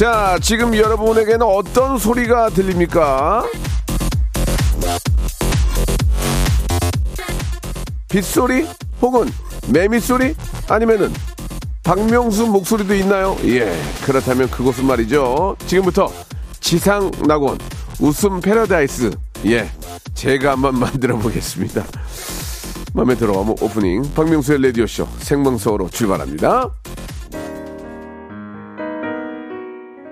자, 지금 여러분에게는 어떤 소리가 들립니까? 빗소리? 혹은 매미소리? 아니면은 박명수 목소리도 있나요? 예, 그렇다면 그곳은 말이죠. 지금부터 지상 낙원 웃음 패러다이스. 예, 제가 한번 만들어 보겠습니다. 마음에 들어 오프닝 박명수의 라디오쇼 생방송으로 출발합니다.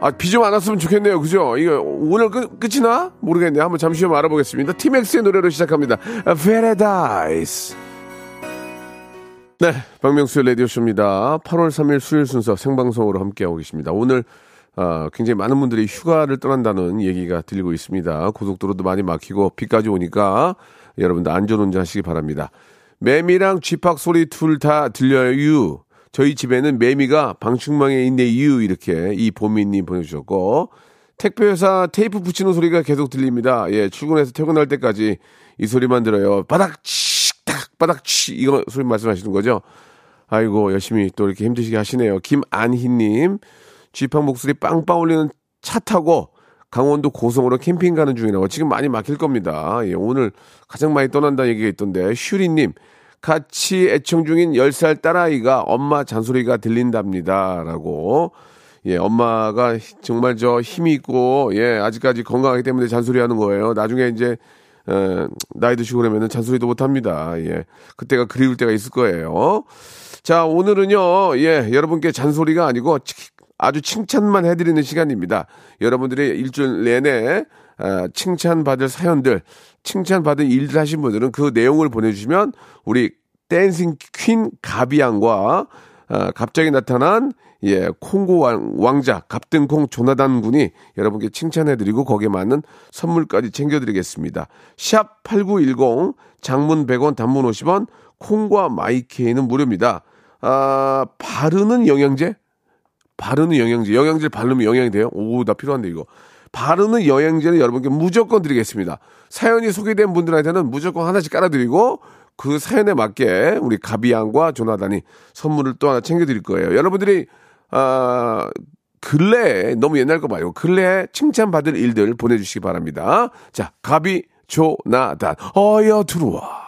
아, 비 좀 안 왔으면 좋겠네요. 그죠? 이거 오늘 끝, 끝이나? 모르겠네요. 한번 잠시 후 알아보겠습니다. 티맥스의 노래로 시작합니다. Paradise. 네, 박명수의 라디오쇼입니다. 8월 3일 수요일 순서 생방송으로 함께하고 계십니다. 오늘 아, 굉장히 많은 분들이 휴가를 떠난다는 얘기가 들리고 있습니다. 고속도로도 많이 막히고 비까지 오니까 여러분들 안전운전 하시기 바랍니다. 매미랑 쥐팍 소리 둘 다 들려요. 저희 집에는 매미가 방충망에 있네요. 이렇게 이 보미님 보내주셨고 택배회사 테이프 붙이는 소리가 계속 들립니다. 예, 출근해서 퇴근할 때까지 이 소리만 들어요. 바닥 치딱 바닥 치 이거 소리 말씀하시는 거죠? 아이고 열심히 또 이렇게 힘드시게 하시네요. 김안희님 쥐팍 목소리 빵빵 울리는 차 타고 강원도 고성으로 캠핑 가는 중이라고 지금 많이 막힐 겁니다. 예, 오늘 가장 많이 떠난다 얘기가 있던데 슈리님 같이 애청 중인 10살 딸아이가 엄마 잔소리가 들린답니다. 라고. 예, 엄마가 정말 저 힘이 있고, 예, 아직까지 건강하기 때문에 잔소리 하는 거예요. 나중에 이제, 어, 나이 드시고 그러면은 잔소리도 못 합니다. 예. 그때가 그리울 때가 있을 거예요. 자, 오늘은요, 예, 여러분께 잔소리가 아니고 아주 칭찬만 해드리는 시간입니다. 여러분들이 일주일 내내 아, 칭찬받을 사연들, 칭찬받은 일들 하신 분들은 그 내용을 보내주시면 우리 댄싱 퀸 가비앙과 아, 갑자기 나타난 예, 콩고 왕, 자 갑등콩 조나단 군이 여러분께 칭찬해드리고 거기에 맞는 선물까지 챙겨드리겠습니다. 샵 8910 장문 100원 단문 50원 콩과 마이케이는 무료입니다. 아, 바르는 영양제? 바르는 영양제. 영양제를 바르면 영양이 돼요? 오, 나 필요한데, 이거. 바르는 영양제는 여러분께 무조건 드리겠습니다. 사연이 소개된 분들한테는 무조건 하나씩 깔아드리고 그 사연에 맞게 우리 가비양과 조나단이 선물을 또 하나 챙겨드릴 거예요. 여러분들이 아 근래에 너무 옛날 거 말고 근래에 칭찬받을 일들 보내주시기 바랍니다. 자 가비 조나단 어여 들어와.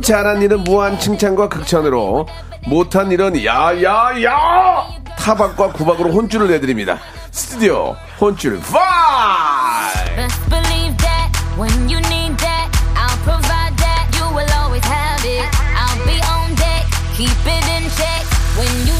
잘한 일은 무한 칭찬과 극찬으로 못한 일은 야야야 타박과 구박으로 혼쭐을 내드립니다. 스튜디오 혼쭐 5 Best believe that when you need that, I'll provide that. You will always have it. I'll be on deck, keep it in check. When you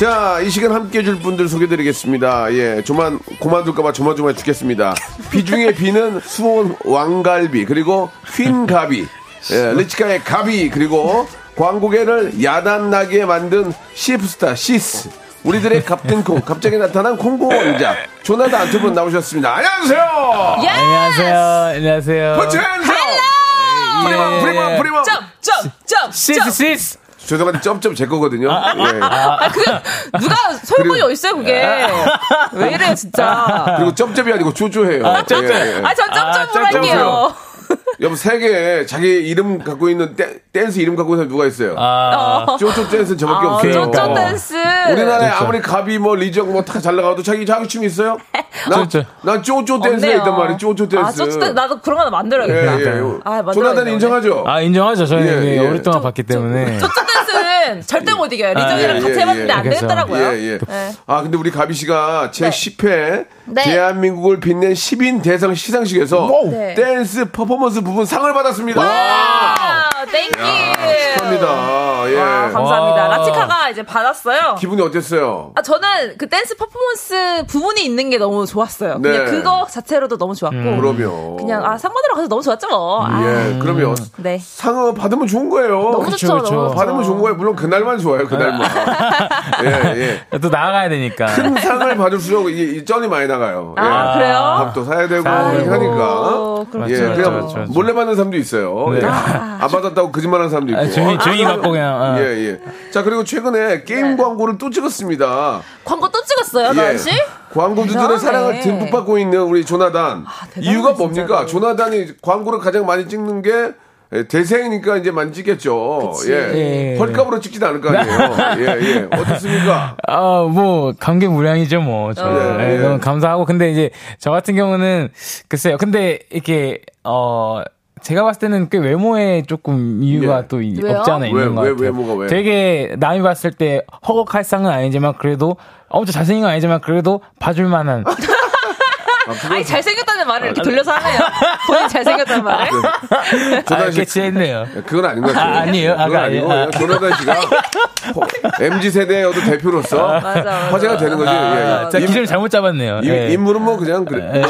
자, 이 시간 함께 해줄 분들 소개드리겠습니다. 예, 조만, 고만둘까봐 조마조마 죽겠습니다. 비중의 비는 수원 왕갈비, 그리고 휜가비, 예, 리치카의 가비, 그리고 광고계를 야단나게 만든 CF스타, 시스. 우리들의 갑등콩, 갑자기 나타난 콩고 왕자, 조나단 두분 나오셨습니다. 안녕하세요! 안녕하세요. 안녕하세요. 버첸서! 프리먼, 프리먼, 프리먼! 점점점 시스 시스. 죄송한데, 점점 제 거거든요. 예. 누가 설문이 그래. 어딨어요 그게 왜 이래요 진짜 그리고 점점이 아니고 조조해요. 점점. 예, 예. 아전 점점으로 아. 할게요 여보 세계에 자기 이름 갖고 있는 댄, 댄스 이름 갖고 있는 사람 누가 있어요? 아, 쪼쪼 댄스는 저밖에 아, 없어요. 쪼쪼 그러니까. 댄스. 우리나라에 아무리 가비 뭐 리정 뭐 다 잘 나가도 자기 자기 춤 있어요? 난, 쪼쪼. 난 쪼쪼 댄스가 없네요. 있단 말이야. 쪼쪼 댄스. 아, 쪼쪼 댄스. 나도 그런 거 하나 예, 만들어야겠다. 예. 아, 만들어야겠다, 조나단. 인정하죠? 아, 인정하죠. 저희는 예, 예. 오랫동안 봤기 때문에. 쪼쪼 댄스는 절대 못 이겨요. 리정이랑 예, 같이 예, 해봤는데 예. 안. 되겠더라고요. 예, 예. 네. 아, 근데 우리 가비 씨가 제 10회 네. 대한민국을 빛낸 10인 대상 시상식에서 네. 댄스 퍼포먼스 부분 상을 받았습니다. 아, Thank you. 축하합니다. 예. 와, 감사합니다. 와. 라치카가 이제 받았어요. 기분이 어땠어요? 아, 저는 그 댄스 퍼포먼스 부분이 있는 게 너무 좋았어요. 네. 그냥 그거 자체로도 너무 좋았고. 그러면. 그냥, 아, 상 받으러 가서 너무 좋았죠, 뭐. 아, 예, 그러면 네. 상을 받으면 좋은 거예요. 너무 그쵸, 좋죠, 그쵸. 너무 좋죠. 받으면 좋은 거예요. 물론 그날만 좋아요. 그날만. 예, 예. 또 나가야 되니까. 큰 상을 받을수록 이, 이 쩐이 많이 나가요. 예. 아, 그래요? 밥도 사야 되고 되고. 하니까. 그렇죠, 예, 그렇죠, 그냥 그렇죠, 그렇죠. 몰래 받는 사람도 있어요. 네. 예. 안 받았다고 거짓말하는 사람도 있고. 아, 조용 히, 조용히 받고 그냥. 어. 예, 예. 자, 그리고 최근에 게임 네. 광고를 또 찍었습니다. 광고 또 찍었어요, 나은 씨? 광고주들의. 사랑을 듬뿍 받고 있는 우리 조나단. 대단하네, 이유가 뭡니까? 진짜로. 조나단이 광고를 가장 많이 찍는 게 예, 대세이니까 이제 많이 찍겠죠. 그치. 예. 예. 헐값으로 찍지도 않을 거 아니에요. 예, 예. 어떻습니까? 아, 뭐, 감개무량이죠, 뭐. 저 어. 예, 예. 너무 감사하고. 근데 이제, 저 같은 경우는, 글쎄요. 근데, 이렇게, 어, 제가 봤을 때는 꽤 외모에 조금 이유가 예. 또 이- 왜요? 없지 않아 있는 왜, 것 왜, 같아요. 외모가 왜? 되게, 남이 봤을 때 허걱할 상은 아니지만, 그래도, 엄청 잘생긴 건 아니지만, 그래도 봐줄 만한. 아니, 잘생겼다는 말을 이렇게 돌려서 하네요. 본인 잘생겼다는 말을. 네. 아, 조나단 씨. 캐치했네요. 그건 아닌 것 같아요. 아, 아니에요? 그건 아, 아니고? 아. 조나단 씨가 MZ 세대의 어떤 대표로서 맞아, 맞아. 화제가 되는 거지. 아, 예, 자, 예. 기준을 잘못 잡았네요. 인, 예. 인물은 뭐 그냥 그래.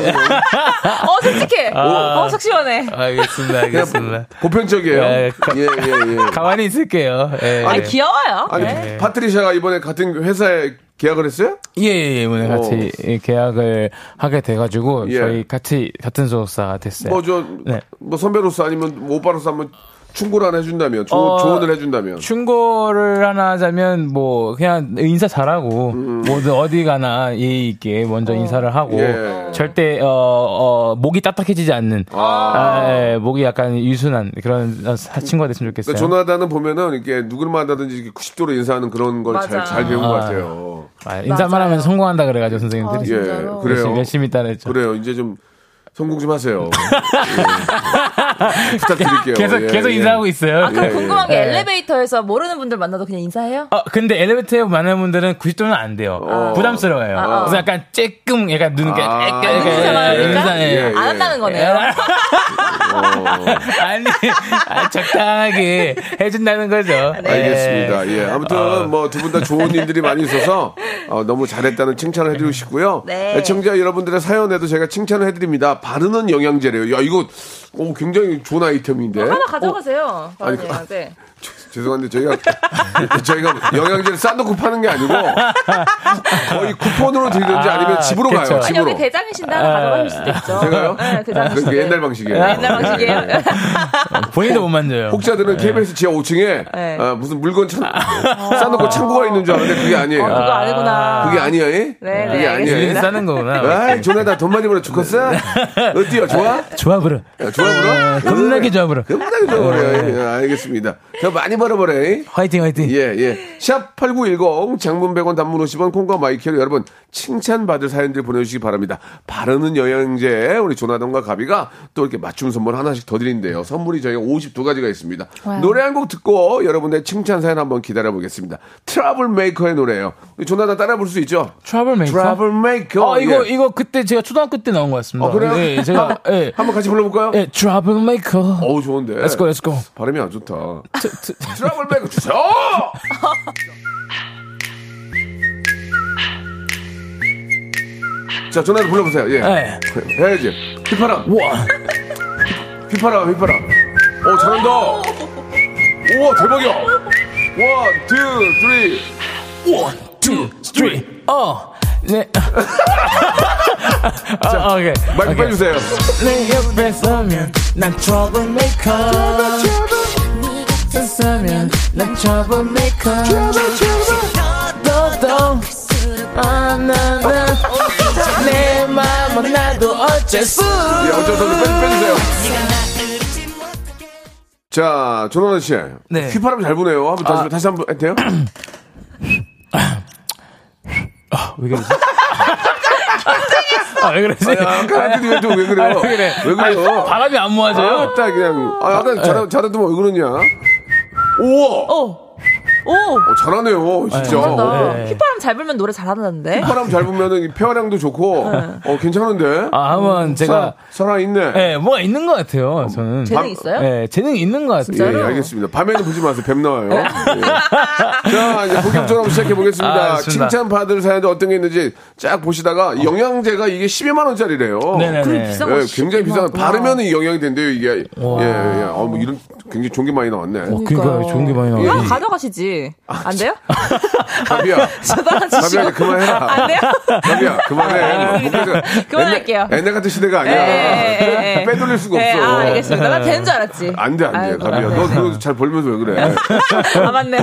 어, 솔직해. 어, 속 시원해. 알겠습니다, 알겠습니다. 보편적이에요. 예, 예, 가- 예, 예. 가만히 있을게요. 예. 아니, 귀여워요. 아니, 네. 파트리샤가 이번에 같은 회사에 계약을 했어요? 예, 예, 예, 이번에 같이 예, 계약을 하게 돼가지고, 예. 저희 같이, 같은 소속사가 됐어요. 뭐, 저, 네. 뭐 선배로서 아니면 뭐 오빠로서 한번 충고를 하나 해준다면, 조, 어, 조언을 해준다면. 충고를 하나 하자면, 뭐, 그냥 인사 잘하고, 모두 어디 가나 예의 있게 먼저 인사를 하고, 예. 절대, 어, 어, 목이 딱딱해지지 않는, 아, 예, 목이 약간 유순한 그런 어, 사- 친구가 됐으면 좋겠어요. 그러니까 조나단은 보면은 이렇게 누구를 만나든지 이렇게 90도로 인사하는 그런 걸 잘. 잘 배운 것 아. 같아요. 아, 인사만 맞아요. 하면 성공한다 그래가지고, 선생님들이. 아, 예? 그래요. 열심히, 열심히 따라했죠. 그래요. 이제 좀 성공 좀 하세요. 예. 부탁드릴게요. 계속, 예, 계속 예. 인사하고 있어요. 아, 그럼 예, 궁금한 게 예. 엘리베이터에서 모르는 분들 만나도 그냥 인사해요? 어, 근데 엘리베이터에 만나는 분들은 90도는 안 돼요. 부담스러워요. 아, 아. 그래서 약간 쬐끔, 약간 눈, 아. 이렇게, 아, 이렇게 인사만 하니까? 인사해. 예, 예. 안 한다는 거네요. 아니, 아, 적당하게 해준다는 거죠. 알겠습니다. 예. 아무튼 어. 뭐두 분 다 좋은 일들이 많이 있어서 어, 너무 잘했다는 칭찬을 해드리고 싶고요. 네. 애청자 여러분들의 사연에도 제가 칭찬을 해드립니다. 바르는 영양제래요. 야 이거 오, 굉장히 좋은 아이템인데. 하나 어, 가져가세요. 아니, 아니, 그- 네. 죄송한데 저희가 저희가 영양제를 싸놓고 파는 게 아니고 거의 쿠폰으로 드리든지 아 니면 집으로 그쵸. 가요. 아니, 집으로. 여기 대장이신데 하나 가져가실 수도 있죠. 제가요? 네, 대장이신데. 그게 옛날 방식이에요. 옛날 방식이에요. 본인도 못 만져요. 혹자들은 KBS 지하 5층에 네. 아, 무슨 물건 창, 싸놓고 창고가 있는 줄 알았는데 그게 아니에요. 어, 그거 아니구나. 그게 아니야, 이? 네, 네, 그게 아니야. 알겠습니다. 일일이 싸는 거구나. 아이, 조나다 돈 많이 벌어 죽겠어? 어때요? 좋아? 조합으로. 야, 좋아 벌어? 겁나게 조합으로. 겁나게 좋아. 예, 알겠습니다. 더 많이 이. 화이팅, 화이팅. 예, 예. 샵8910 장문 100원 단문 50원 콩과 마이크로 여러분 칭찬받을 사연들 보내주시기 바랍니다. 바르는 영양제 우리 조나단과 가비가 또 이렇게 맞춤 선물 하나씩 더 드린대요. 선물이 저희가 52가지가 있습니다. 노래 한 곡 듣고 여러분의 칭찬 사연 한번 기다려 보겠습니다. 트러블 메이커의 노래예요. 우리 조나단 따라 부를 수 있죠? 트러블 메이커. 트러블 메이커. 어, 이거, 예. 이거 그때 제가 초등학교 때 나온 것 같습니다. 어, 그래요? 네, 제가, 예. 한번 같이 불러볼까요? 예, 트러블 메이커. 어우 좋은데. Let's go, let's go. 발음이 안 좋다. 트러블 메이커 주세요. 자, 전화를 불러보세요. 예. 예. 해야지. 휘파람. One, 휘파람, 휘파람. 오, 잘한다. 우와, 대박이야. One, two, three. One, two, three. 어, 네. 아, 오케이. 마이크. 빼주세요. 내 옆에 서면 난 trouble 서면 난 trouble maker 너도 아나나 내 맘은 나도 어쩔 수 예, 어쩔 수 빼주세요. 자, 조나단 씨. 네. 휘파람 잘 부네요. 한번 다시, 아. 다시 한번 해도 돼요? 왜 그러지? 아, 왜 그러지? 아니, 아까 왜, 또왜 그래요? 아, 왜 그래? 왜 그래요? 아니, 바람이 안 모아져요? 아, 딱 그냥. 아, 아까 잘, 잘하더만 왜 그러냐? 우와! 오! 오! 어, 잘하네요, 진짜. 잘한다. 네. 휘파람 잘 불면 노래 잘하는데. 휘파람 잘 부면은 이 폐활량도 좋고, 네. 어, 괜찮은데? 아, 한번 제가. 살아 있네. 예, 뭐가 있는 것 같아요, 저는. 재능 밤- 있어요? 예, 재능 있는 것 같아요. 예, 예, 알겠습니다. 밤에는 보지 마세요. 뱀 나와요. 예. 자, 이제 본격적으로 시작해 보겠습니다. 아. 칭찬 받을 사연도 어떤 게 있는지 쫙 보시다가 영양제가 이게 12만 원짜리래요. 네네네. 그래, 비싼 거 예, 굉장히 비싼. 바르면은 이 영양이 된대요, 이게. 예, 예. 어, 뭐 이런 굉장히 좋은 게 많이 나왔네. 어, 그러니까 좋은 게 많이 하나 나와요. 가져가시지. 안 돼요? 가비야. 저도 하나 가비야, 주시고. 이제 그만해라. 안 돼요? 가비야, 그만해. 목에서 그만할게요. 옛날, 같은 시대가 아니야. 예, 예, 예. 빼돌릴 수가 네, 없어. 아, 알겠습니다. 나 되는 줄 알았지. 안 돼, 안 돼. 가비야. 네, 너 네. 그거 잘 벌면서 왜 그래. 아, 맞네.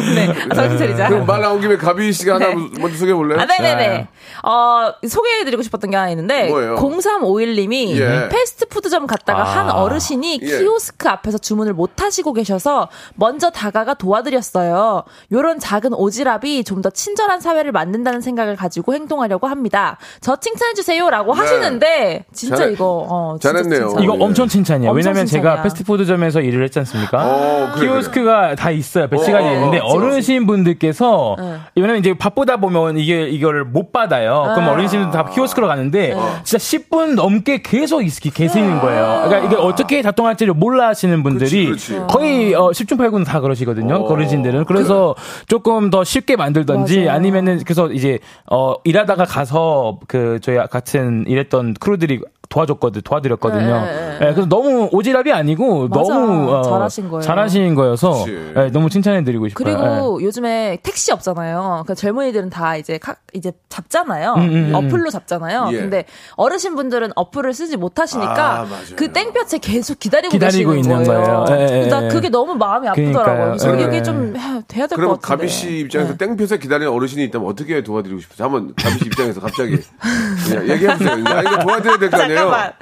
아, 정신 차리자. 그럼 말 나온 김에 가비 씨가 하나 먼저 소개해 볼래요? 아, 네네네. 어, 소개해드리고 싶었던 게 하나 있는데, 뭐예요? 0351님이 예. 패스트푸드점 갔다가 한 어르신이 예. 키오스크 앞에서 주문을 못 하시고 계셔서 먼저 다가가 도와드렸어요. 요런 작은 오지랖이 좀 더 친절한 사회를 만든다는 생각을 가지고 행동하려고 합니다. 저 칭찬해주세요. 라고 하시는데, 진짜 네. 잘- 이거, 어, 진짜 잘했네요. 칭찬. 이거 예. 엄청 칭찬이에요. 엄청 왜냐면 제가 칭찬이야. 패스트푸드점에서 일을 했지 않습니까? 어, 그래, 키오스크가 다 있어요. 배치가 어, 돼 있는데 어, 어르신 분들께서 네. 왜냐면 이제 바쁘다 보면 이게 이거를 못 받아요. 네. 그럼 어르신들 다 키오스크로 가는데 진짜 10분 넘게 계속 있, 계시는 거예요. 그러니까 이게 어떻게 작동할지를 몰라 하시는 분들이 그렇지, 그렇지. 거의 어, 10중 8구는 다 그러시거든요. 어. 어르신들은. 그래서 조금 더 쉽게 만들던지 맞아요. 아니면은 그래서 이제 어 일하다가 가서 그 저희 같은 일했던 크루들이 도와줬거든 도와드렸거든요. 네, 네, 예, 그래서 너무 오지랖이 아니고 맞아. 너무 어, 잘하신 거예요. 잘하신 거여서. 예, 너무 칭찬해드리고 싶어요. 그리고 요즘에 택시 없잖아요. 그 젊은이들은 다 이제 카- 이제 잡잖아요. 음, 음, 음. 어플로 잡잖아요. 예. 근데 어르신 분들은 어플을 쓰지 아, 못하시니까 맞아요. 그 땡볕에 계속 기다리고, 기다리고 계시는 있는 거예요. 거예요. 예, 예, 나 예. 그게 너무 마음이. 아프더라고요. 그래서 예. 이게 좀 해- 돼야 될 것 같은데. 가비 씨 입장에서 네. 땡볕에 기다리는 어르신이 있다면 어떻게 도와드리고 싶으세요? 한번 가비 씨 입장에서 갑자기 예, 얘기해 보세요. 아, 이거 도와드려야 될 거 아니에요? 잠깐만.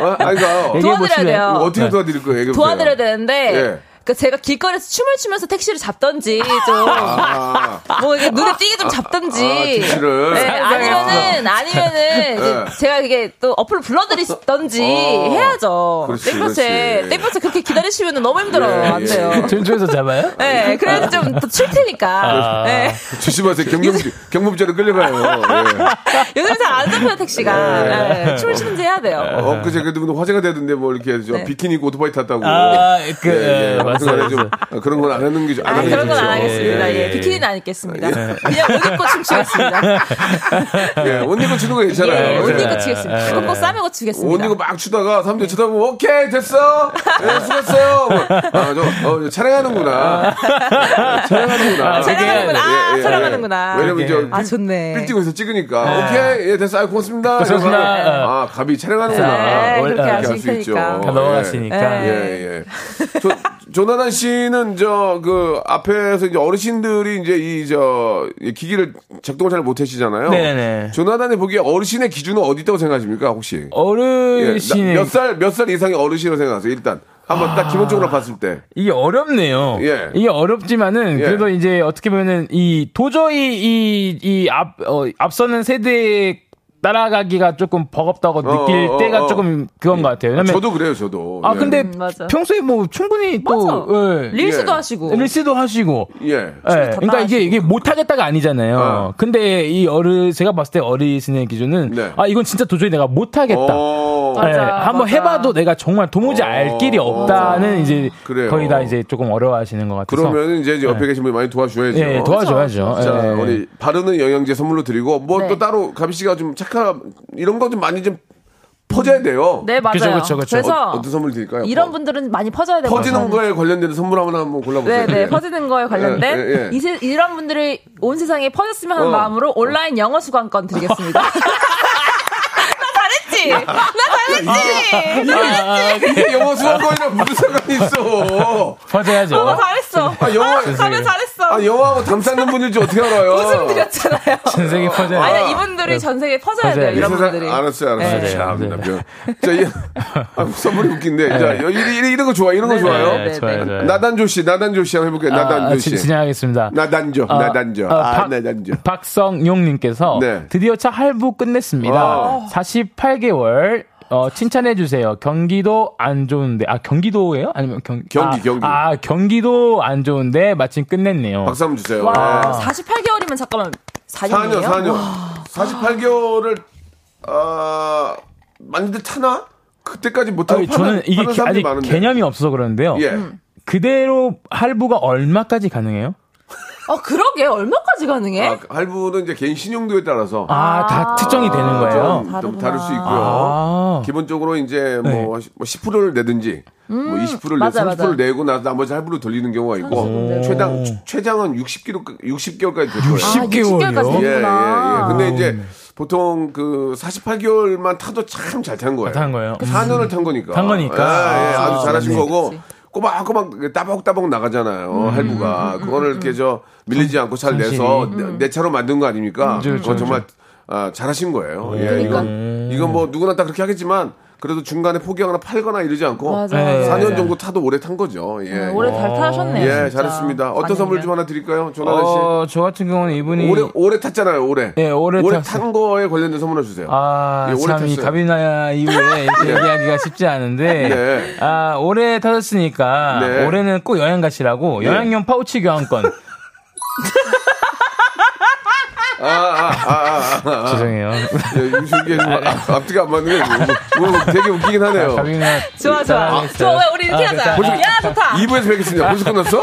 어? 아니, 그러니까 도와드려야. 돼요. 이거 어떻게 도와드릴 거예요? 도와드려야 되는데 예. 그 제가 길거리에서 춤을 추면서 택시를 잡던지 좀 아, 뭐 이게 눈에 띄게 좀 잡던지. 아, 택시를. 네, 아니면은 아니면은 이제 네. 제가 이게 또 어플로 불러드리던지 어. 해야죠. 땡볕에. 땡볕에 그렇게 기다리시면 너무 힘들어요. 예, 안 예. 돼요. 전주에서 잡아요? 네, 그래도 좀더칠 테니까. 네. 조심하세요. 경범, 경범죄로 끌려가요. 예. 요즘 잘안 잡혀요 택시가. 예. 네, 춤을 추는지 해야 돼요. 어, 그제 그래도 화제가 되던데 뭐 이렇게 저 네. 비키니 입고 오토바이 탔다고. 아, 그, 예, 예. 예, 맞아요. 좀 어, 그런 건 안 하는 게 좋- 안 아, 하는 게 그런 건. 안 하겠습니다. 예, 예. 비키니는 안 입겠습니다. 그냥 옷 입고 춤추겠습니다. 예, 옷 입고 추는 거 예, 괜찮아요. 옷 예. 입고 추겠습니다. 꼭 싸매고 추겠습니다. 옷 입고 막 추다가 사람들이 쳐다보면 오케이 됐어 예, 수고했어요 뭐, 아, 저, 어, 촬영하는구나 촬영하는구나 아, 촬영하는구나. 아, 예, 예, 촬영하는구나. 왜냐면 저 아, 좋네. 빌딩에서 찍으니까 오케이 예 됐어 아, 고맙습니다 고맙습니다. 아 갑이 촬영하는구나 네, 원- 그렇게 아, 하실 할수 있죠. 넘어갔으니까. 예. 예, 예. 조, 조나단 씨는 저 그 앞에서 이제 어르신들이 이제 이 저 기기를 작동을 잘 못하시잖아요. 네네. 조나단이 보기에 어르신의 기준은 어디 있다고 생각하십니까 혹시? 예, 어르신의 몇살 몇 살 이상의 어르신으로 생각하세요. 일단 한번 딱 기본적으로 봤을 때. 이게 어렵네요. 예. 이게 어렵지만은 예. 그래도 이제 어떻게 보면은 이 도저히 이 이 앞 어, 앞서는 세대에 따라가기가 조금 버겁다고 느낄 어, 어, 때가 어. 조금 그건 것 같아요. 왜냐면 저도 그래요, 저도. 아 예. 근데 음, 맞아. 평소에 뭐 충분히 또 예. 릴스도 예. 하시고. 릴스도 하시고 예. 예, 그러니까 이게 이게 못 하겠다가 아니잖아요. 어. 근데 이 어르 제가 봤을 때 어르신의 기준은 네. 아 이건 진짜 도저히 내가 못 하겠다. 어. 맞아, 예, 한번 맞아. 해봐도 내가 정말 도무지 알 어. 길이 없다는 이제 그래요. 거의 다 이제 조금 어려워하시는 것 같아서. 그러면 이제 옆에 계신 분이 많이 도와줘야죠. 예, 예, 도와줘야죠. 자, 예. 우리 바르는 영양제 선물로 드리고 뭐또 네. 따로 가비 씨가 좀 착한 이런 거 좀 많이 좀 퍼져야 돼요. 네, 맞아요. 그쵸, 그쵸, 그쵸. 래서 어, 떤 선물 드릴까요? 이런 어, 분들은 많이 퍼져야 되고 퍼지는 거에 관련된 선물 하나 한번 골라보세요. 네, 네, 예. 퍼지는 거에 관련된 예, 예, 예. 이 세- 이런 분들이 온 세상에 퍼졌으면 하는 어. 마음으로 온라인 영어 수강권 드리겠습니다. 나 잘했지? 나 잘했지? 영어 수학과이랑 무슨 상관이 있어? 퍼져야죠. 너무 잘했어. 아, 영어 가면 잘했어. 아, 영화하고 담 쌓는 분일지 어떻게 알아요? 웃음 드렸잖아요. 전 세계 퍼져요. 아니 이분들이 전 세계에 퍼져야 돼요. 이런 분들이. 알았어요, 알았어요. 네. 참, 네. 자, 이, 아, 선물이 웃긴데. 자, 이, 이, 이런 거 좋아, 이런 거 네, 좋아요. 네, 네. 좋아요. 나단조 씨, 나단조 씨 한번 해볼게요. 나단조 아, 씨. 진- 진행하겠습니다. 나단조, 어, 나단조. 어, 아, 박- 나단조. 박성용님께서 네. 드디어 차 할부 끝냈습니다. 아. 48개 월 어, 칭찬해 주세요. 경기도 안 좋은데 아 경기도예요? 아니면 경 경기, 아, 경기. 아 경기도 안 좋은데 마침 끝냈네요. 박수 한번 주세요. 와, 네. 48개월이면 잠깐만 4년이에요? 4년, 4년. 48개월을, 아, 만들 타나? 그때까지 못하고 저는 이게 파는 개- 아직 많은데. 개념이 없어서 그러는데요. 예. 그대로 할부가 얼마까지 가능해요? 어, 그러게 얼마까지 가능해? 아, 할부는 이제 개인 신용도에 따라서 아, 다 특정이 되는 거예요. 좀, 좀. 다를 수 있고요. 아. 기본적으로 이제 뭐, 네. 뭐 10%를 내든지 뭐 20%를 내, 맞아, 30%를 맞아. 내고 나서 나머지 할부로 돌리는 경우가 있고 내고. 최장 최장은 60개월 60개월까지 될 거예요. 60 아, 10개월이요? 60개월까지 예, 예. 예. 근데 이제 보통 그 48개월만 타도 참 잘 탄 거예요. 탄 거예요. 4년을 탄 거니까. 탄 거니까. 예, 예, 아주 아, 잘하신 네. 거고. 꼬박꼬박 따박따박 나가잖아요. 음, 할부가. 그거를 이렇게 저 밀리지 않고 잘 내서 내, 내 차로 만든 거 아닙니까? 그렇죠, 그건 그렇죠. 정말 아, 잘하신 거예요. 예, 그러니까. 이건, 이건 뭐 누구나 다 그렇게 하겠지만 그래도 중간에 포기하거나 팔거나 이러지 않고 맞아, 네. 맞아. 4년 정도 타도 오래 탄 거죠. 예. 네, 오래 잘 타셨네요. 예, 진짜. 잘했습니다. 어떤 선물 좀 하나 드릴까요? 조나단 씨. 어, 저 같은 경우는 이분이 오래 오래 탔잖아요. 오래. 예, 오래 탔- 탄 거에 관련된 선물을 주세요. 아, 예, 오래 참, 이 탔어요. 가비나 이후에 이렇게 네. 얘기하기가 쉽지 않은데, 네. 아, 오래 타셨으니까, 네. 올해는 꼭 여행 가시라고, 여행용 파우치 교환권. 아, 아, 아, 아, 아, 아. 죄송해요. 예, 좀 아, 앞뒤가 안 맞는 게 뭐, 뭐 되게 웃기긴 하네요. 가비나. 좋아, 좋아. 좋아, 왜 우리 이렇게 아, 하자. 됐다. 야, 좋다. 2부에서 뵙겠습니다. 벌써 끝났어?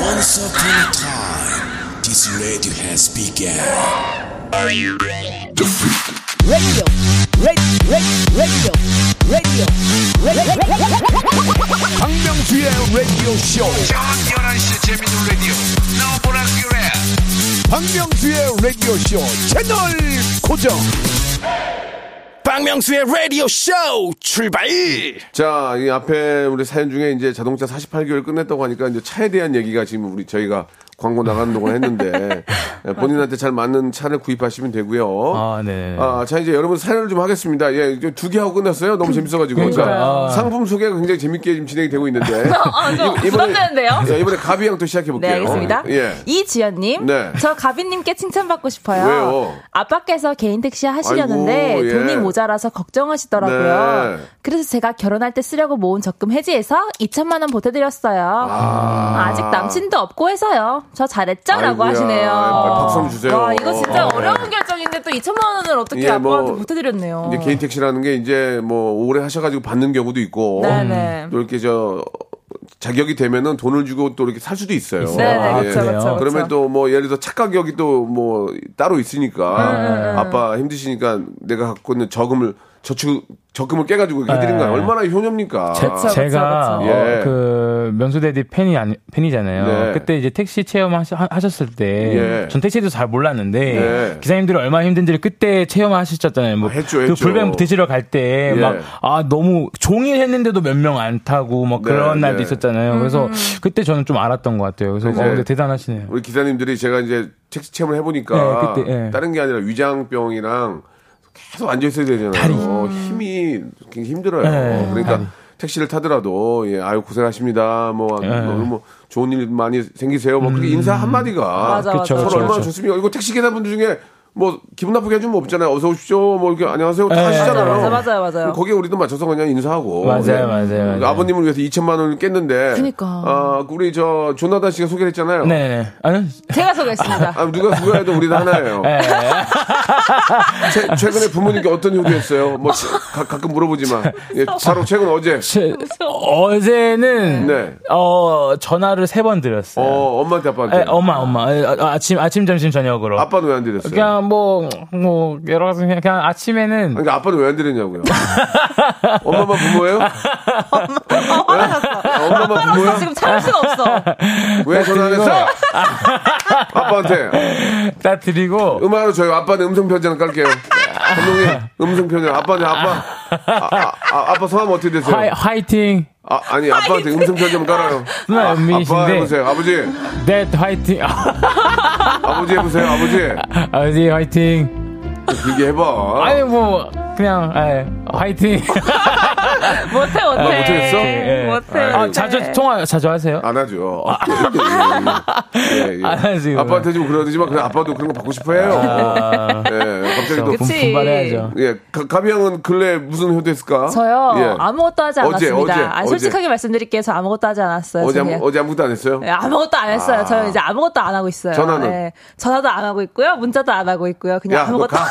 Once upon a time, this radio has begun. 박명수의 라디오 쇼. 박명수의 라디오 쇼 채널 고정. 박명수의 라디오 쇼 출발. 자, 이 앞에 우리 사연 중에 이제 자동차 48개월 끝냈다고 하니까 이제 차에 대한 얘기가 지금 우리 저희가 광고 나가는 동안 했는데 예, 본인한테 잘 맞는 차를 구입하시면 되고요. 아, 네. 아, 자, 이제 여러분 사연을 좀 하겠습니다. 예, 두 개 하고 끝났어요. 너무 재밌어가지고. 그러니까 아. 상품 소개가 굉장히 재밌게 지금 진행이 되고 있는데. 아, 좀 이- 부담되는데요? 자, 이번에 가비 양 또 시작해볼게요. 네, 알겠습니다. 예. 이지연님, 네. 저 가비님께 칭찬받고 싶어요. 왜요? 아빠께서 개인 택시 하시려는데 아이고, 예. 돈이 모자라서 걱정하시더라고요. 네. 그래서 제가 결혼할 때 쓰려고 모은 적금 해지해서 2천만 원 보태드렸어요. 아. 직 남친도 없고 해서요. 저 잘했죠 라고 아이고야. 하시네요. 빨리 박수 한번 주세요. 와, 이거 진짜 어, 어려운 네. 결정인데 또 2천만 원을 어떻게 예, 아빠한테 뭐, 보태드렸네요. 이제 개인 택시라는 게 이제 뭐 오래 하셔가지고 받는 경우도 있고. 네네. 또 이렇게 저 자격이 되면은 돈을 주고 또 이렇게 살 수도 있어요. 네네, 아, 그렇죠, 그래요? 그렇죠. 그러면 또 뭐 예를 들어 차 가격이 또 뭐 따로 있으니까 아빠 힘드시니까 내가 갖고 있는 저금을 저축 적금을 깨가지고 이렇게 해드린 거야. 네. 얼마나 효녀입니까? 제, 그쵸. 예. 어, 그 명수대디 팬이 아니, 팬이잖아요. 네. 그때 이제 택시 체험하셨을 때, 예. 전 택시도 잘 몰랐는데 네. 기사님들이 얼마나 힘든지를 그때 체험하셨잖아요. 뭐 아, 했죠, 그 했죠. 불뱀 드시러 갈때 예. 막아 너무 종일 했는데도 몇 명 안 타고 뭐 네, 그런 날도 네. 있었잖아요. 그래서 그때 저는 좀 알았던 것 같아요. 그래서 이제 어, 근데 대단하시네요. 우리 기사님들이 제가 이제 택시 체험을 해보니까 네, 그때, 예. 다른 게 아니라 위장병이랑 계속 앉아 있어야 되잖아요. 다리. 힘이 굉장히 힘들어요. 네, 그러니까 다리. 택시를 타더라도 예, 아유 고생하십니다. 뭐, 네. 뭐, 뭐 좋은 일 많이 생기세요. 뭐 그렇게 인사 한 마디가 서로 얼마나. 좋습니까? 이거 택시 기사분들 중에 뭐 기분 나쁘게 해주면 없잖아요. 어서 오십시오. 뭐 이렇게 안녕하세요. 다 네, 하시잖아요. 맞아요, 맞아요, 맞아요. 거기에 우리도 맞춰서 그냥 인사하고. 맞아요, 예. 맞아요, 맞아요. 아버님을 위해서 2천만 원을 깼는데. 그니까. 아, 우리 저 조나단 씨가 소개를 했잖아요. 네 네. 아니, 제가 소개했습니다. 아, 누가 누가 해도 우리 다 하나예요. 예. 최, 최근에 부모님께 어떤 효도했어요? 뭐 가, 가끔 물어보지만 예, 바로 최근 어제 제- 어제는 네. 어 전화를 세 번 드렸어요. 어 엄마한테 아빠한테 에, 엄마, 엄마. 에, 아, 아침, 아침, 점심, 저녁으로. 아빠는 왜 안 드렸어요? 그냥 뭐, 뭐, 여러 가지, 그냥, 그냥 아침에는. 그러니까 아빠는 왜안 드렸냐고요? 엄마만 부모예요? 네? 엄마만 부모야? 지금 참을 수가 없어. 왜 전화 안 했어? 아빠한테 딱 드리고. 음악으로 저희 아빠는 음성 편지 하나 깔게요. 감독님 음성 편지 아빠는 아빠 아, 아, 빠 성함 어떻게 되세요? 화이, 화이팅. 아, 아니, 아빠한테 음성 편지 좀 깔아요. 아. 아빠 해보세요. 아버지. 네, 화이팅. 아버지 해보세요. 아버지. 아버지, 화이팅. 길게 해봐. 아니, 뭐, 그냥, 예, 화이팅. 못해, 못해. 아, 못하겠어? 예. 못해. 아, 못해. 자주, 통화 자주 하세요? 안 하죠. 예, 예. 안 하지, 아빠한테 좀 그러지만 그냥 아빠도 그런 거 받고 싶어 해요. 아, 예, 갑자기 또. 그치. 분발해야죠. 예, 가- 가비 형은 근래 무슨 효도했을까? 저요 예. 아무것도 하지 어제, 않았습니다. 어제, 아, 어제. 솔직하게 말씀드릴게요. 저 아무것도 하지 않았어요. 어제, 저 아무, 어제 아무것도 안 했어요? 네, 아무것도 안 했어요. 아. 저는 이제 아무것도 안 하고 있어요. 전화는? 네, 전화도 안 하고 있고요. 문자도 안 하고 있고요. 그냥 야, 너 아무것도. 가.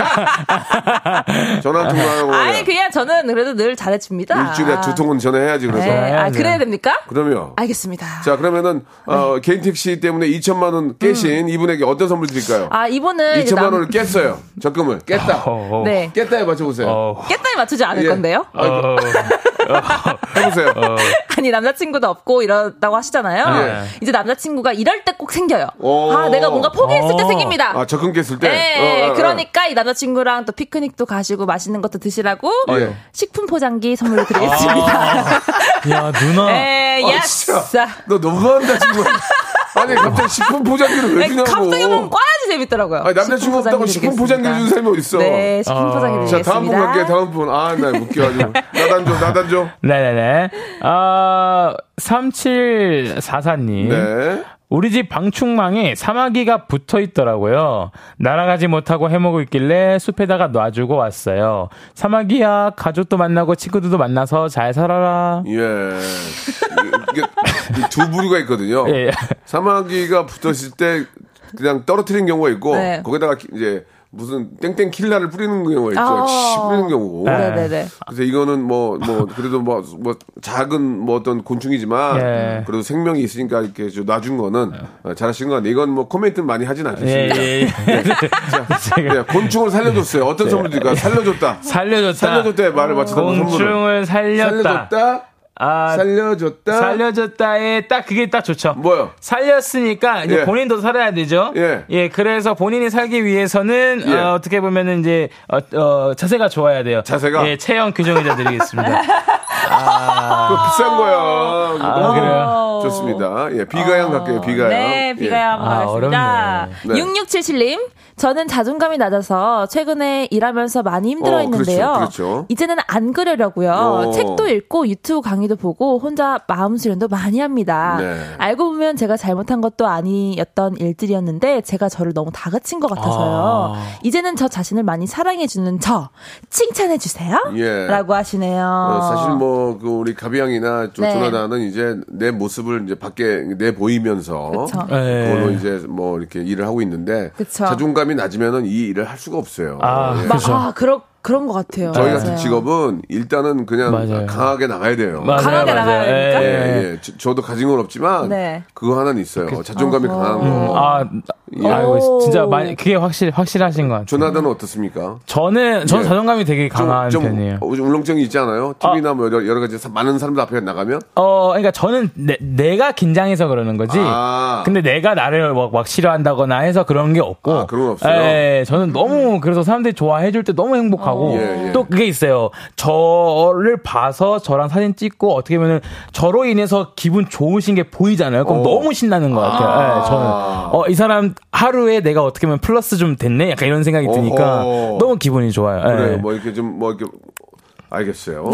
전화 한 통만 하고. 아니 그냥 저는 그래도 늘 잘해줍니다. 일주일에 두 통은 전화해야지, 그래서. 네, 아, 그래야 됩니까? 그럼요. 알겠습니다. 자, 그러면은, 어, 개인 택시 때문에 2천만 원 깨신 이분에게 어떤 선물 드릴까요? 음. 아 이분은 이제 2천만 남- 원을 깼어요. 적금을. 깼다. 어, 네 깼다에 맞춰보세요. 어, 깼다에 맞추지 않을 예. 건데요. 어, 해보세요. 아니 남자친구도 없고 이런다고 하시잖아요. 예. 이제 남자친구가 이럴 때 꼭 생겨요. 오. 아 내가 뭔가 포기했을 때 어. 생깁니다. 아, 적금 깼을 때? 네, 어, 어, 어. 그러니까 이 남자 친구랑 또 피크닉도 가시고 맛있는 것도 드시라고 예. 식품 포장기 선물로 드리겠습니다. 야, 누나. 네, 아. 진짜. 너 너무한다, 지금. 아니, 갑자기 식품 포장기를 왜 네, 주냐고. 갑자기 보면 꽈야지 재밌더라고요. 아니, 남자친구 없다고 식품 포장기. 주는 사람이 어딨어. 네, 식품 포장기 어. 자, 드리겠습니다. 다음 분 갈게요, 다음 분. 아, 나 웃겨가지고. 나단 줘, 나단 줘. 네네네. 아, 3744님. 네. 우리 집 방충망에 사마귀가 붙어 있더라고요. 날아가지 못하고 해먹고 있길래 숲에다가 놔주고 왔어요. 사마귀야, 가족도 만나고 친구들도 만나서 잘 살아라. 예. 이게 이두 부류가 있거든요. 예. 사마귀가 붙었을 때 그냥 떨어뜨리는 경우가 있고 네. 거기다가 기- 이제 무슨 땡땡 킬라를 뿌리는 경우가 있죠. 아. 씨 뿌리는 경우고. 네네네. 그래서 이거는 뭐, 뭐, 그래도 뭐, 뭐, 작은 뭐 어떤 곤충이지만, 예. 그래도 생명이 있으니까 이렇게 좀 놔준 거는 어, 잘하신 것 같네요. 이건 뭐 코멘트는 많이 하진 예, 않겠습니다. 예, 예. 예, 곤충을 살려줬어요. 어떤 선물 드릴까요? 살려줬다. 살려줬다. 살려줬다에 말을 맞춰서 선물을. 곤충을 살렸다. 살려줬다. 아, 살려줬다. 살려줬다에 딱 그게 딱 좋죠. 뭐요? 살렸으니까 이제 예. 본인도 살아야 되죠. 예. 그래서 본인이 살기 위해서는 예. 어, 떻게 보면은 이제 어, 어, 자세가 좋아야 돼요. 자세가? 예, 체형 규정이자 드리겠습니다. 그거 비싼 거야. 아, 그래요? 좋습니다. 예, 비가양 갈게요, 비가양. 네, 비가양 아, 가겠습니다. 어렵네. 네. 6677님, 저는 자존감이 낮아서 최근에 일하면서 많이 힘들어 어, 했는데요. 그렇죠, 그렇죠. 이제는 안 그러려고요. 어. 책도 읽고 유튜브 강의도 보고 혼자 마음 수련도 많이 합니다. 네. 알고 보면 제가 잘못한 것도 아니었던 일들이었는데 제가 저를 너무 다그친 것 같아서요. 아. 이제는 저 자신을 많이 사랑해주는 저 칭찬해 주세요. 예. 라고 하시네요. 어, 사실 뭐, 그, 우리 가비양이나 조- 네. 조나단은 이제 내 모습을 이제 밖에 내 보이면서. 그걸로 이제 뭐 이렇게 일을 하고 있는데. 그쵸. 자존감이 낮으면은 이 일을 할 수가 없어요. 아, 예. 막. 아, 그러, 그런 것 같아요. 저희. 같은 직업은 일단은 그냥 맞아요. 강하게 나가야 돼요. 맞아요, 강하게 맞아요. 나가야 되니까? 예, 예, 예. 예. 저- 저도 가진 건 없지만. 네. 그거 하나는 있어요. 자존감이 강한 거. 아, 예. 아이고, 진짜 많이, 그게 확실, 확실하신 것 같아요. 조나단은 어떻습니까? 저는, 저는 예. 자존감이 되게 강한 좀, 편이에요. 좀 울렁증이 있지 않아요? TV나 뭐 여러, 여러 가지 사- 많은 사람들 앞에 나가면? 어, 그러니까 저는 내, 가 긴장해서 그러는 거지. 아. 근데 내가 나를 막, 막 싫어한다거나 해서 그런 게 없고. 아, 그런 건 없어요? 예, 저는 너무 그래서 사람들이 좋아해 줄 때 너무 행복하고 예, 예. 또 그게 있어요. 저를 봐서 저랑 사진 찍고 어떻게 보면은 저로 인해서 기분 좋으신 게 보이잖아요. 그럼 어. 너무 신나는 것 같아요. 예, 저는 어, 이 사람 하루에 내가 어떻게 보면 플러스 좀 됐네. 약간 이런 생각이 드니까 어허. 너무 기분이 좋아요. 예. 그래요. 뭐 이렇게 좀, 뭐 이렇게. 알겠어요.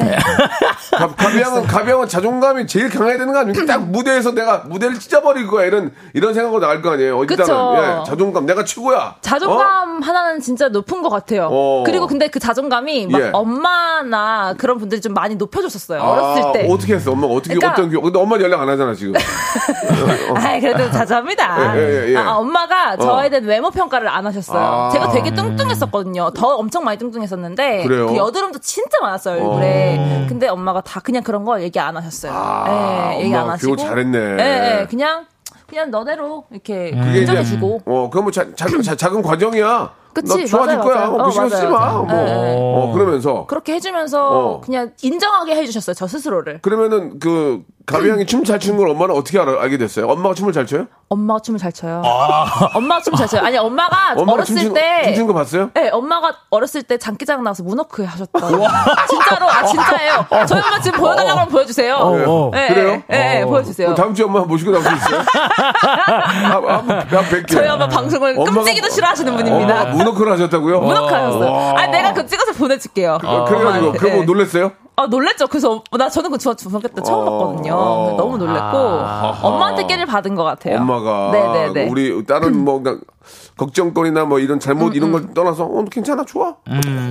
가, 가비양은, 가비양은 자존감이 제일 강해야 되는 거 아닙니까? 딱 무대에서 내가 무대를 찢어버릴 거야. 이런, 이런 생각으로 나갈 거 아니에요. 일단은. 그쵸. 예, 자존감. 내가 최고야. 자존감 하나는 진짜 높은 것 같아요. 어? 그리고 근데 그 자존감이 막 예. 엄마나 그런 분들이 좀 많이 높여줬었어요. 아, 어렸을 때. 어떻게 했어? 엄마가 어떻게, 그러니까- 어떤 교육. 근데 엄마 연락 안 하잖아, 지금. 아이, 그래도 자주 합니다. 예, 예, 예. 아, 엄마가 저에 대한 외모 평가를 안 하셨어요. 아. 제가 되게 뚱뚱했었거든요. 더 엄청 많이 뚱뚱했었는데 그래요? 그 여드름도 진짜 많았어요 얼굴에. 근데 엄마가 다 그냥 그런 거 얘기 안 하셨어요. 아, 예, 얘기 안 하시고. 잘했네. 예, 예, 그냥 그냥 너대로 이렇게 그게 이제, 인정해 주고. 어, 그건 뭐 자, 자, 자, 작은 과정이야. 그치, 너 좋아질 맞아요, 거야. 맞아요. 뭐, 어, 신경 쓰지 맞아요, 마. 맞아요. 뭐. 예, 예. 어, 그러면서. 그렇게 해주면서 어. 그냥 인정하게 해주셨어요 저 스스로를. 그러면은 그 가비 형이 춤 잘 추는 걸 엄마는 어떻게 알아, 알게 됐어요? 엄마가 춤을 잘 춰요? 엄마가 춤을 잘 춰요. 엄마가 춤을 잘 춰요. 아니 엄마가 엄마가 어렸을 춤추는, 때 춤추는 거 봤어요? 네, 엄마가 어렸을 때 장기자랑 나와서 문어크 하셨다. 진짜로, 아, 진짜예요. 저희 엄마 지금 보여달라고 하면 보여주세요. 어. 네, 그래요? 네, 네, 어. 보여주세요. 다음 주에 엄마 모시고 나올 수 있어요? 한번 한번 뵐게요. 저희 엄마 방송을 엄마가- 끔찍이도 싫어하시는 분입니다. 엄마가 문어크를 하셨다고요? 문어크 하셨어요. 와. 아, 내가 그거 찍어서 보내줄게요. 어, 그래가지고 엄마한테. 그거 네. 놀랬어요? 아, 놀랬죠. 그래서 나 저는 그 중학- 중학교 때 처음 어. 봤거든요. 어. 너무 놀랬고 엄마한테 깨를 받은 것 같아요. 엄마가 네네네. 우리 다른 뭐 그냥 걱정거리나 뭐 이런 잘못 이런 걸 떠나서 어 괜찮아 좋아.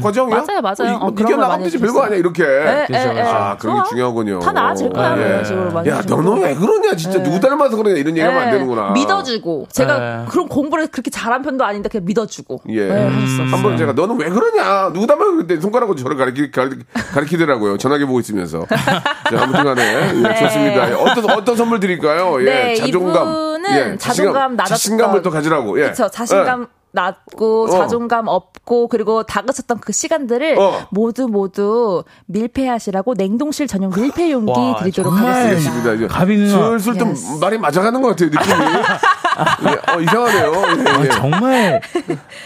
과정이야 맞아요, 맞아요. 뭐 어, 이겨 걸 나가면 되지. 별거 아니야 이렇게. 네, 네, 네. 아 그런 게. 중요하군요. 다 나아질 거야, 어, 그런 식으로 많이 야. 너는 왜 그러냐 진짜. 누구 닮아서 그러냐 이런 얘기하면 안 네, 되는구나. 믿어주고. 제가 네. 그런 공부를 그렇게 잘한 편도 아닌데 그냥 믿어주고. 예. 네, 하셨어요. 한번 제가 너는 왜 그러냐? 누구 닮아 그때 손가락으로 저를 가리키, 가리, 가리키더라고요. 전화기 보고 있으면서. 자 아무튼간에. 예, 네. 좋습니다. 예, 어떤 어떤 선물 드릴까요? 예 네, 자존감 이분은 자존감 낮았던- 자신감을 또 가지라고 예 그렇죠. 자신감 낮고 어. 자존감 없고 그리고 다그쳤던 그 시간들을 어. 모두 모두 밀폐하시라고 냉동실 전용 밀폐 용기 와, 드리도록 하겠습니다. 가비 누나. 슬슬 좀 Yes. 말이 맞아가는 것 같아요, 느낌이. 예, 어, 이상하네요. 예, 예. 정말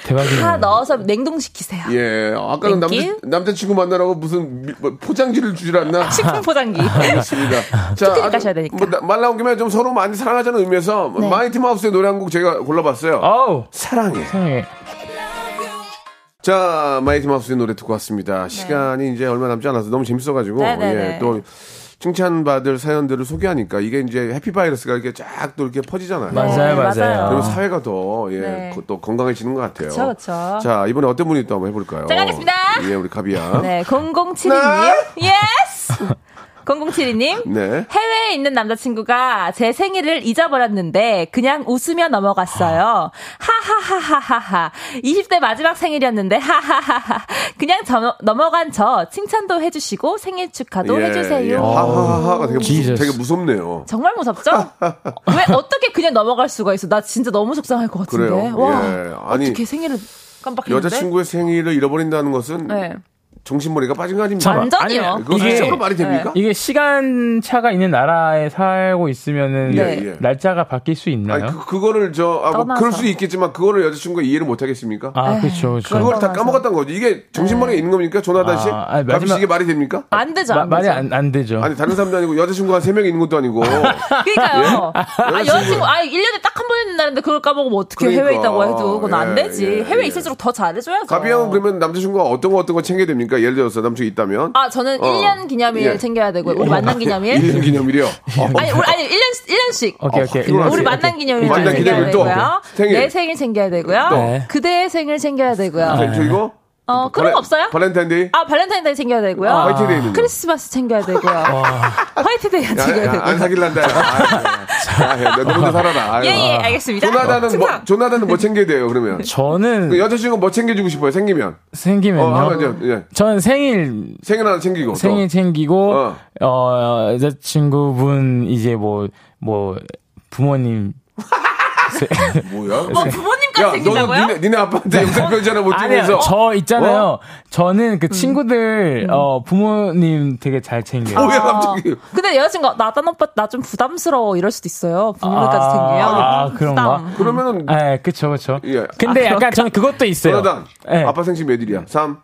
대박이네요. 다 넣어서 냉동시키세요. 예, 아까는 남자. 남자친구 만나라고 무슨 미- 뭐 포장지를 주질 않나? 식품 포장기. 알겠습니다. 자, 아주 가셔야 되니까. 뭐, 나- 말 나온 김에 좀 서로 많이 사랑하자는 의미에서 네. 마이티 마우스의 노래 한 곡 제가 골라봤어요. 어우, 사랑해. 세상에. 자, 마이티 마우스의 노래 듣고 왔습니다. 시간이 이제 얼마 남지 않아서 너무 재밌어가지고 네. 네네네. 예, 또 칭찬받을 사연들을 소개하니까 이게 이제 해피바이러스가 이렇게 쫙 또 이렇게 퍼지잖아요. 맞아요, 맞아요. 그리고 사회가 더, 예, 네. 거- 또 건강해지는 것 같아요. 그쵸, 그쵸. 자, 이번에 어떤 분이 또 한번 해볼까요? 제가 하겠습니다. 예, 우리 가비야. 네, 0072님. Yes! 0072님. 네. 해외에 있는 남자친구가 제 생일을 잊어버렸는데 그냥 웃으며 넘어갔어요. 하하하하하하. 20대 마지막 생일이었는데 하하하하. 그냥 저, 넘어간 저 칭찬도 해주시고 생일 축하도 예, 해주세요. 예. 하하하하가 되게, 무섭. 되게 무섭네요. 정말 무섭죠? 왜 어떻게 그냥 넘어갈 수가 있어? 나 진짜 너무 속상할 것 같은데. 그래요? 와, 예. 아니, 어떻게 생일을 깜빡했는데? 여자친구의 생일을 잃어버린다는 것은 네. 정신머리가 빠진 거 아닙니까? 완전히요. 그거 이게- 실제로 말이 됩니까? 이게 시간 차가 있는 나라에 살고 있으면은 예, 예. 날짜가 바뀔 수 있나요? 아니, 그, 그거를 저, 아, 뭐, 떠나서. 그럴 수도 있겠지만, 그거를 여자친구가 이해를 못 하겠습니까? 아, 그렇죠, 그렇죠. 그걸 다 떠나서. 까먹었다는 거지. 이게 정신머리에 있는 겁니까? 조나단 씨? 아, 아니, 가비 씨 마지막- 이게 말이 됩니까? 안 되죠. 마- 안 말이 되죠. 안, 안 되죠. 아니, 다른 사람도 아니고, 여자친구가 세 명이 있는 것도 아니고. 그러니까요. 아, 여자친구- 아, 1년에 딱 한 번 있는 날인데 그걸 까먹으면 어떻게 그러니까. 해외에 있다고 해도 그건 안 예, 되지. 예, 해외에 예. 있을수록 더 잘해줘야죠. 가비 형은 그러면 남자친구가 어떤 거 어떤 거 챙겨야 됩니까? 예를 들어서 남친이 있다면. 아, 저는 어. 1년 기념일 예. 챙겨야 되고요. 우리 만난 기념일. 1년 기념일이요? 어, 아니, 우리, 아니, 1년, 1년씩. 오케이, 오케이. 피곤하지. 우리 오케이. 만난 기념일 좀 만난 기념일 또. 되고요. 생일. 내 생일 챙겨야 되고요. 네. 그대의 생일 챙겨야 되고요. 네, 그리고 어, 그런 발렌- 거 없어요? 발렌타인데이? 아, 발렌타인데이 챙겨야 되고요. 화이트데이는요? 크리스마스 챙겨야 되고요. 화이트데이 야, 챙겨야 야, 되고요. 안 사귈란다. 야. 아, 야, 너 혼자 살아라. 아유. 예, 예, 알겠습니다. 조나단은 뭐. 조나단은 뭐 챙겨야 돼요, 그러면? 저는 그 여자친구 뭐 챙겨주고 싶어요, 생기면? 생기면요. 어, 하면 이제, 예. 저는 생일 생일 하나 챙기고. 또. 생일 챙기고 어. 어, 여자친구분 이제 뭐 뭐 부모님 뭐야? 어, 부모님까지? 너는 니네, 니네 아빠한테 영상 편지 하나 못 아니요 찍으면서. 저 있잖아요 어? 저는 그 친구들 어 부모님 되게 잘 챙겨요 뭐야, 갑자기. 근데 여자친구가 나단 오빠 나 좀 부담스러워 이럴 수도 있어요. 부모님까지 아, 챙기면. 아, 그런가? 부담. 그러면은, 네 그쵸 그쵸 예. 근데 아, 약간 저는 그것도 있어요 조나단. 네. 아빠 생신 몇 일이야? 3,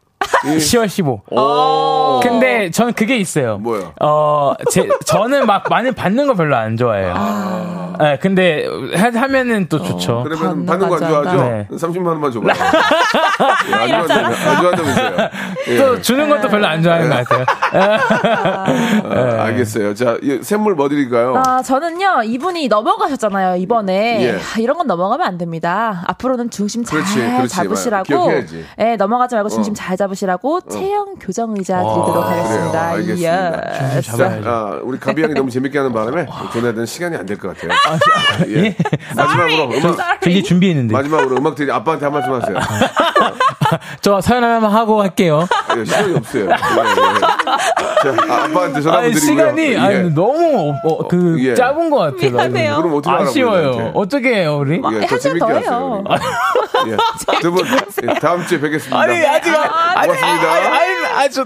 2, 10월 15 오. 근데 저는 그게 있어요 뭐요? 어, 제, 저는 막 많이 받는 거 별로 안 좋아해요. 네, 근데 하, 하면은 또 좋죠. 그러면 받는 받는 거안거 좋아하죠? 네. 30만 원만 줘봐요. 예, 안안 좋아한다면서요. 예. 또 주는 것도 별로 안 좋아하는 것 같아요. 아, 알겠어요. 자, 이 선물 뭐 드릴까요? 아, 저는요, 이분이 넘어가셨잖아요, 이번에. 예. 아, 이런 건 넘어가면 안 됩니다. 앞으로는 중심 잘 그렇지, 그렇지. 잡으시라고. 예, 넘어가지 말고 중심 어. 잘 잡으시라고 체형 교정 의자 드리도록 하겠습니다. 그래요. 알겠습니다. 예. 잡아야죠. 아, 우리 가비 형이 너무 재밌게 하는 바람에 조나단 시간이 안 될 것 같아요. 예. 마지막으로 음악 되게 준비했는데. 마지막으로 음악 드리 아빠한테 한 말씀 하세요. 저 사연 하나만 하고 할게요. 예, 시간이 없어요. 예, 예. 자, 아, 아빠한테 전화 드리고요. 시간이 예. 아니, 너무 어, 어, 그 예. 짧은 것 같아요. 미안해요. 그럼 어떻게 아쉬워요. 어떻게 해요, 우리? 예, 더 재밌게 더 하세요. 예. 두 분, 예, 다음 주에 뵙겠습니다. 아니, 아직, 아니, 고맙습니다. 아니, 아니, 아니, 저,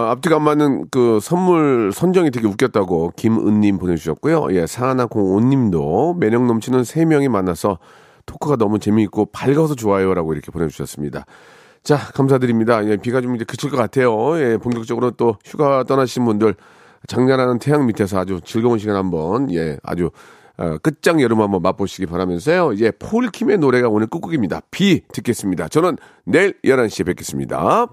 어, 앞뒤가 안 맞는 그 선물 선정이 되게 웃겼다고 김은님 보내주셨고요. 예, 사하나공오님도 매력 넘치는 세 명이 만나서 토크가 너무 재미있고 밝아서 좋아요라고 이렇게 보내주셨습니다. 자, 감사드립니다. 예, 비가 좀 이제 그칠 것 같아요. 예, 본격적으로 또 휴가 떠나신 분들 장난하는 태양 밑에서 아주 즐거운 시간 한번 예, 아주 어, 끝장 여름 한번 맛보시기 바라면서요. 이제 폴킴의 노래가 오늘 끝곡입니다. 비 듣겠습니다. 저는 내일 11시에 뵙겠습니다.